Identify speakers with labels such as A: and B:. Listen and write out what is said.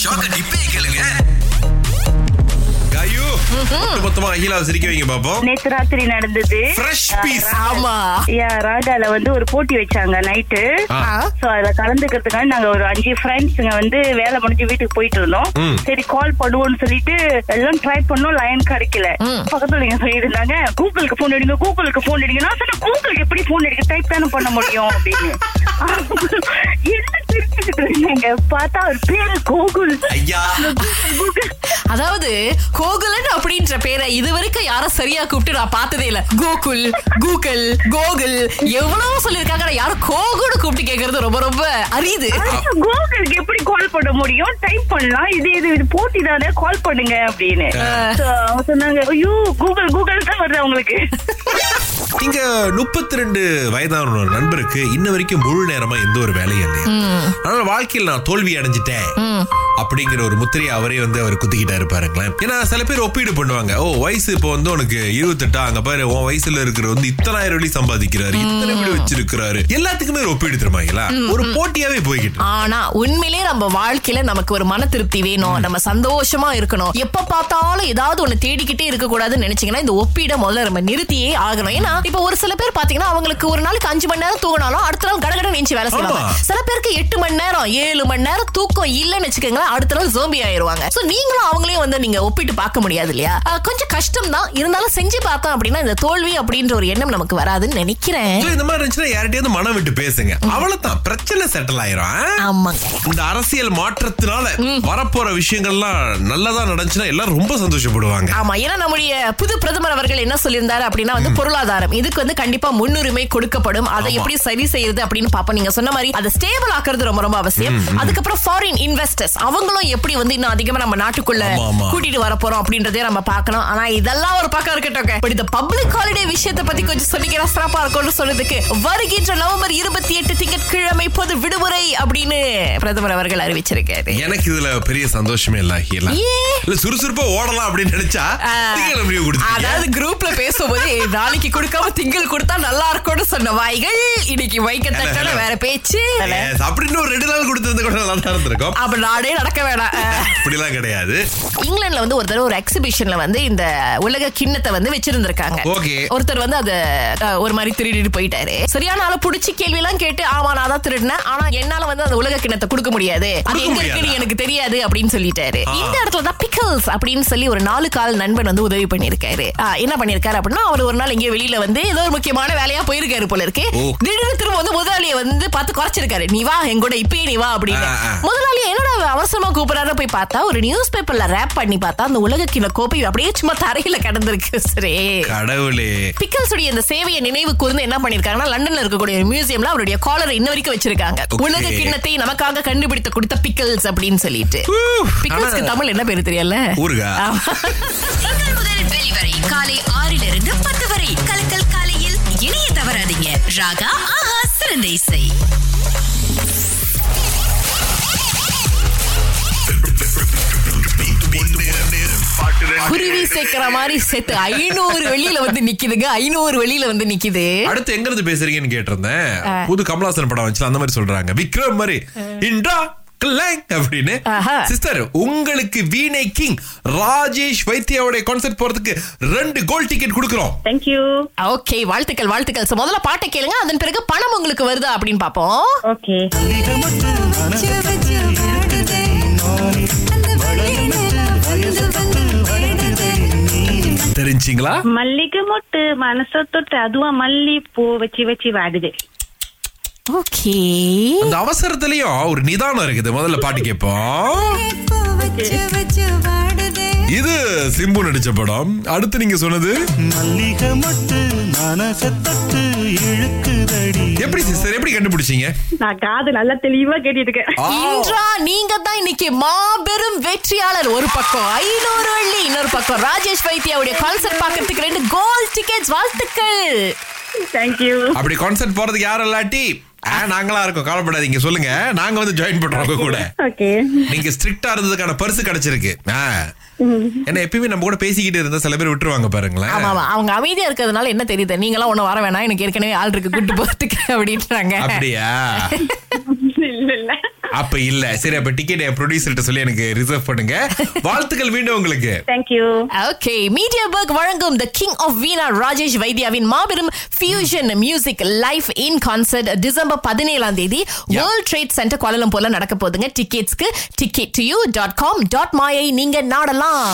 A: ஷாக்க டிப்பே கேளுங்க
B: ஐயோ மொத்த மொத்தமா அகிலாவை சிரிக்க வைங்க பாப்போம்.
C: நேத்து ராத்திரி நடந்தது.
B: ஃப்ரெஷ் பீஸ்
D: ஆமா.
C: யா ராகால வந்து ஒரு போட்டி வச்சாங்க நைட்டு. சோ அதுல கலந்துக்கிறதுக்காக நாங்க ஒரு அஞ்சு ஃப்ரெண்ட்ஸுங்க வந்து வேலை முடிஞ்சு வீட்டுக்கு போயிட்டு இருந்தோம். சரி கால் பண்ணுவோம்னு சொல்லிட்டு எல்லாம் ட்ரை பண்ணோம் லைன் கிடைக்கல. பக்கத்துல நீங்க சொல்லிட்டு இருந்தாங்க கூகுளுக்கு போன் அடிங்க கூகுளுக்கு போன் அடிங்க. நான் சொன்னேன் கூகுளுக்கு எப்படி போன் அடிக்க டைப் தானே பண்ண முடியும்? அப்படின்னு. பார்த்தா அவர் பேரு கூகுள்
B: ஐயா.
C: கூகுள்
D: அதாவது கோகுலன் அப்படின்ற பேரை இதுவரைக்கும் யாரும் சரியா கூப்பிட்டு நான் பார்த்ததே இல்ல. கோகுல் கூகுள் கோகுல். எவ்வளவு சொல்லிருக்காங்க யாரும் கோகுல் கூப்பிட்டு கேக்குறது ரொம்ப ரொம்ப அரியுது
C: கூகுளுக்கு எப்படி கால் பண்ண முடியும்? டைப் பண்ணலாம். இது இது இது போட்டி தானே கால் பண்ணுங்க அப்படின்னு. சொன்னாங்க ஐயோ கூகுள் கூகுள் தான் வருது அவங்களுக்கு.
B: இங்க முப்பத்தி ரெண்டு வயதான ஒரு நண்பருக்கு இன்ன வரைக்கும் முழு நேரமா எந்த ஒரு வேலையும் இல்லையா? அதனால வாழ்க்கையில் நான் தோல்வி அடைஞ்சிட்டேன். அப்படிங்கிற ஒரு முத்திரையை அவரே வந்து அவர் குத்திக்கிட்டாரு பாருங்களேன். ஏன்னா சில பேர் ஒப்பீடு பண்ணுவாங்க. ஓ வயசு இப்போ வந்து உனக்கு இருபத்தெட்டா அங்க பாரு உன் வயசுல இருக்கிற வந்து இத்தனாயிரம் வழி சம்பாதிக்கிறாரு இத்தனை வீடு வச்சிருக்கிறாரு. எல்லாத்துக்குமே ஒரு ஒப்பீடு தருமாங்களா ஒரு போட்டியாவே போய்கிட்டு.
D: ஆனா உண்மையிலே நம்ம வாழ்க்கையில நமக்கு ஒரு மன திருப்தி வேணும். நம்ம சந்தோஷமா இருக்கணும். எப்ப பார்த்தாலும் ஏதாவது ஒண்ணு தேடிக்கிட்டே இருக்க கூடாதுன்னு நினைச்சீங்கன்னா இந்த ஒப்பீட முதல்ல நம்ம நிறுத்தியே ஆகணும். ஏன்னா இப்ப ஒரு சில பேர் பாத்தீங்கன்னா அவங்களுக்கு ஒரு நாளைக்கு அஞ்சு மணி நேரம் தூங்கினாலும் அடுத்த நாள் கடகட நெஞ்சு வேலை செய்வாங்க. சில பேருக்கு எட்டு மணி நேரம் ஏழு மணி நேரம் தூக்கம் இல்லைன்னு வச்சுக்கோங்களேன். அடுத்த நாள் ஜோம்பி ஆயிருவாங்க. சோ நீங்களும் அவங்களையும் வந்து நீங்க ஒப்பிட்டு பார்க்க முடியாது இல்லையா? கொஞ்சம் கஷ்டம் தான் இருந்தாலும் செஞ்சு பார்த்தோம் அப்படின்னா இந்த தோல்வி அப்படின்ற ஒரு எண்ணம் நமக்கு வராதுன்னு நினைக்கிறேன்.
B: இந்த மாதிரி இருந்துச்சுன்னா யார்கிட்டயாவது மனம் விட்டு பேசுங்க. அவ்வளவுதான். பிரச்சனை செட்டில் ஆயிரும்?
D: ஆமாங்க.
B: இந்த அரசியல் மாற்றத்தினால வரப்போற விஷயங்கள்லாம் நல்லதா நடந்துச்சுன்னா எல்லாரும் ரொம்ப சந்தோஷப்படுவாங்க.
D: ஆமா ஏன்னா நம்முடைய புது பிரதமர் அவர்கள் என்ன சொல்லியிருந்தாரு அப்படின்னா வந்து பொருளாதாரம். இதுக்கு வந்து கண்டிப்பா முன்னுரிமை கொடுக்கப்படும். அதை. எப்படி சரி செய்யறது அப்படின்னு பாப்போம் நீங்க சொன்ன மாதிரி அதை ஸ்டேபிள் ஆக்குறது ரொம்ப ரொம்ப அவசியம். அதுக்கப்புறம் ஃபாரின் இன்வெஸ்டர்ஸ் அவங்களும் எப்படி வந்து இன்னும் அதிகமா நம்ம நாட்டுக்குள்ள. கூட்டிட்டு வர போறோம் அப்படின்றதே நம்ம பார்க்கணும். ஆனா இதெல்லாம் ஒரு பக்கம் இருக்கட்டும் இந்த பப்ளிக் ஹாலிடே விஷயத்தை பத்தி கொஞ்சம் சொல்லிக்கிற சிறப்பா இருக்கும்னு சொன்னதுக்கு வருகின்ற நவம்பர் இருபத்தி எட்டு திங்கட்கிழமை பொது விடுமுறை அப்படின்னு பிரதமர் அவர்கள் அறிவிச்சிருக்காரு.
B: எனக்கு இதுல பெரிய சந்தோஷமே இல்ல? இல்ல சுறுசுறுப்பா ஓடலாம் அப்படின்னு நினைச்சா.
D: அதாவது குரூப்ல பேசும்போது "ஏய், நாளைக்கு கொடுக்காம திங்கள் கொடுத்தா நல்லா இருக்கும்னு சொன்ன வாய்கள் இன்னைக்கு வைக்க தட்டல வேற பேச்சு.
B: அப்படின்னு ஒரு ரெண்டு நாள் கொடுத்திருந்தா கூட நல்லா இருந்திருக்கும்.
D: அப்ப நாடே நடக்க வேணாம்.
B: அப்படிலாம் கிடையாது
D: இங்கிலாந்துல வந்து ஒரு தடவை ஒரு எக்ஸிபிஷன்ல வந்து இந்த உலக கிண்ணத்தை வந்து வச்சிருந்திருக்காங்க. ஒருத்தர் வந்து அத ஒரு மாதிரி திருடிட்டு போயிட்டாரு சரியான ஆள புடிச்சு கேள்வி எல்லாம் கேட்டு ஆமா நான் தான் திருடினேன் ஆனா என்னால வந்து அந்த உலக கிண்ணத்தை கொடுக்க முடியாது அது எங்க இருக்குன்னு? எனக்கு தெரியாது அப்படின்னு சொல்லிட்டாரு. இந்த இடத்துல தான் பிக்கல்ஸ் அப்படின்னு சொல்லி ஒரு நாலு கால் நண்பன் வந்து உதவி பண்ணிருக்காரு என்ன பண்ணிருக்காரு அப்படின்னா அவர் ஒரு நாள் எங்கேயோ வெளியில வந்து ஏதோ ஒரு முக்கியமான வேலையா போயிருக்காரு போல இருக்கு. திடீர்னு திரும்ப வந்து முதலாளியை வந்து பார்த்து குறைச்சிருக்காரு நீ வா என் கூட இப்பயே நீ வா அப்படின்னு. முதலாளி என்னடா அவன் அவசரமா கூப்பிடறாரு போய் பார்த்தா ஒரு நியூஸ் பேப்பர்ல ரேப் பண்ணி பார்த்தா அந்த உலக கிலோ கோப்பை அப்படியே சும்மா தரையில கிடந்திருக்கு. சரி.
B: கடவுளே.
D: பிக்கல்ஸ் உடைய இந்த சேவையை நினைவு கூர்ந்து என்ன பண்ணிருக்காங்கன்னா லண்டன்ல இருக்கக்கூடிய ஒரு மியூசியம்ல அவருடைய காலரை இன்ன வரைக்கும் வச்சிருக்காங்க. உலக கிண்ணத்தை நமக்காக கண்டுபிடித்து கொடுத்த பிக்கல்ஸ் அப்படின்னு சொல்லிட்டு. பிக்கல்ஸ்க்கு தமிழ் என்ன பேரு தெரியல
B: ஊருகா?
E: முதல் வெளிவரை காலை ஆறிலிருந்து பத்து வரை. கலக்கல் காலையில் இணைய தவறாதீங்க. ராகா ஆஹா சிறந்த இசை.
D: குருவி சேர்க்கிற மாதிரி சேர்த்து ஐநூறு வெளியில வந்து நிக்குதுங்க. ஐநூறு வெளியில வந்து நிக்குது.
B: அடுத்து எங்க இருந்து பேசுறீங்கன்னு கேட்டிருந்தேன். புது கமலாசன் படம் வச்சு அந்த மாதிரி சொல்றாங்க. விக்ரம் மாதிரி. இன்றா அப்படின்னு. சிஸ்டர் உங்களுக்கு வீணை கிங் ராஜேஷ் வைத்தியாவுடைய கான்சர்ட் போறதுக்கு ரெண்டு கோல்ட் டிக்கெட் கொடுக்குறோம்.
C: தேங்க்யூ
D: ஓகே வாழ்த்துக்கள் வாழ்த்துக்கள். முதல்ல பாட்டை கேளுங்க. அதன் பிறகு பணம் உங்களுக்கு வருதா அப்படின்னு பாப்போம்
C: ஓகே
B: இருந்துச்சுங்களா
C: மல்லிகை மொட்டு மனச தொட்டு அதுவா மல்லி பூ வச்சு வச்சு வாடுது.
D: ஓகே
B: அந்த அவசரத்திலயும் ஒரு நிதானம் இருக்குது. முதல்ல பாட்டு கேட்போம். இது சிம்பு நடிச்ச படம். அடுத்து நீங்க சொன்னது? எப்படி சிஸ்டர் எப்படி கண்டுபிடிச்சீங்க?
C: நான் காது நல்லா தெளிவா கேட்டுட்டு இருக்கேன்
B: ஆ,
D: இன்றா நீங்க தான் இன்னைக்கு மாபெரும் வெற்றியாளர். ஒரு பக்கம் ஐநூறு வெள்ளி இன்னொரு பக்கம் ராஜேஷ் வைத்தியாவுடைய கான்சர்ட் பாக்கிறதுக்கு ரெண்டு கோல்ட் டிக்கெட்ஸ் வாழ்த்துக்கள்.
C: தேங்க்யூ
B: அப்படி கான்சர்ட் போறதுக்கு யாரும் இல்லாட்டி நாங்களா இருக்கோம். கவலைப்படாதீங்க. சொல்லுங்க. நாங்க வந்து ஜாயின் பண்றோம் கூட.
C: ஓகே
B: நீங்க ஸ்ட்ரிக்டா இருந்ததுக்கான பரிசு கிடைச்சிருக்கு. ஏன்னா எப்பயுமே நம்ம கூட பேசிக்கிட்டு இருந்தா சில பேர் விட்டுருவாங்க பாருங்களேன்.
D: ஆமா அவங்க அமைதியா இருக்கிறதுனால என்ன தெரியுது? நீங்க எல்லாம் ஒண்ணும் வர வேணாம். எனக்கு ஏற்கனவே ஆள் இருக்கு. கூட்டு போறதுக்கு அப்படின்றாங்க.
B: அப்படியா?
C: இல்ல இல்ல.
B: அப்ப இல்ல. சரி அப்ப டிக்கெட் என் ப்ரொடியூசர்கிட்ட சொல்லி எனக்கு ரிசர்வ் பண்ணுங்க. வாழ்த்துக்கள் மீண்டும் உங்களுக்கு.
C: தேங்க்யூ
D: ஓகே மீடியா பர்க் வழங்கும் the king of Veena Rajesh வைத்யாவின் மாபெரும் fusion music life in concert December பதினேழாம் தேதி வேர்ல்ட் ட்ரேட் சென்டர் கோலம்பூர்ல நடக்க போகுதுங்க டிக்கெட்ஸ்க்கு ticket to you dot com dot my நீங்க நாடலாம்.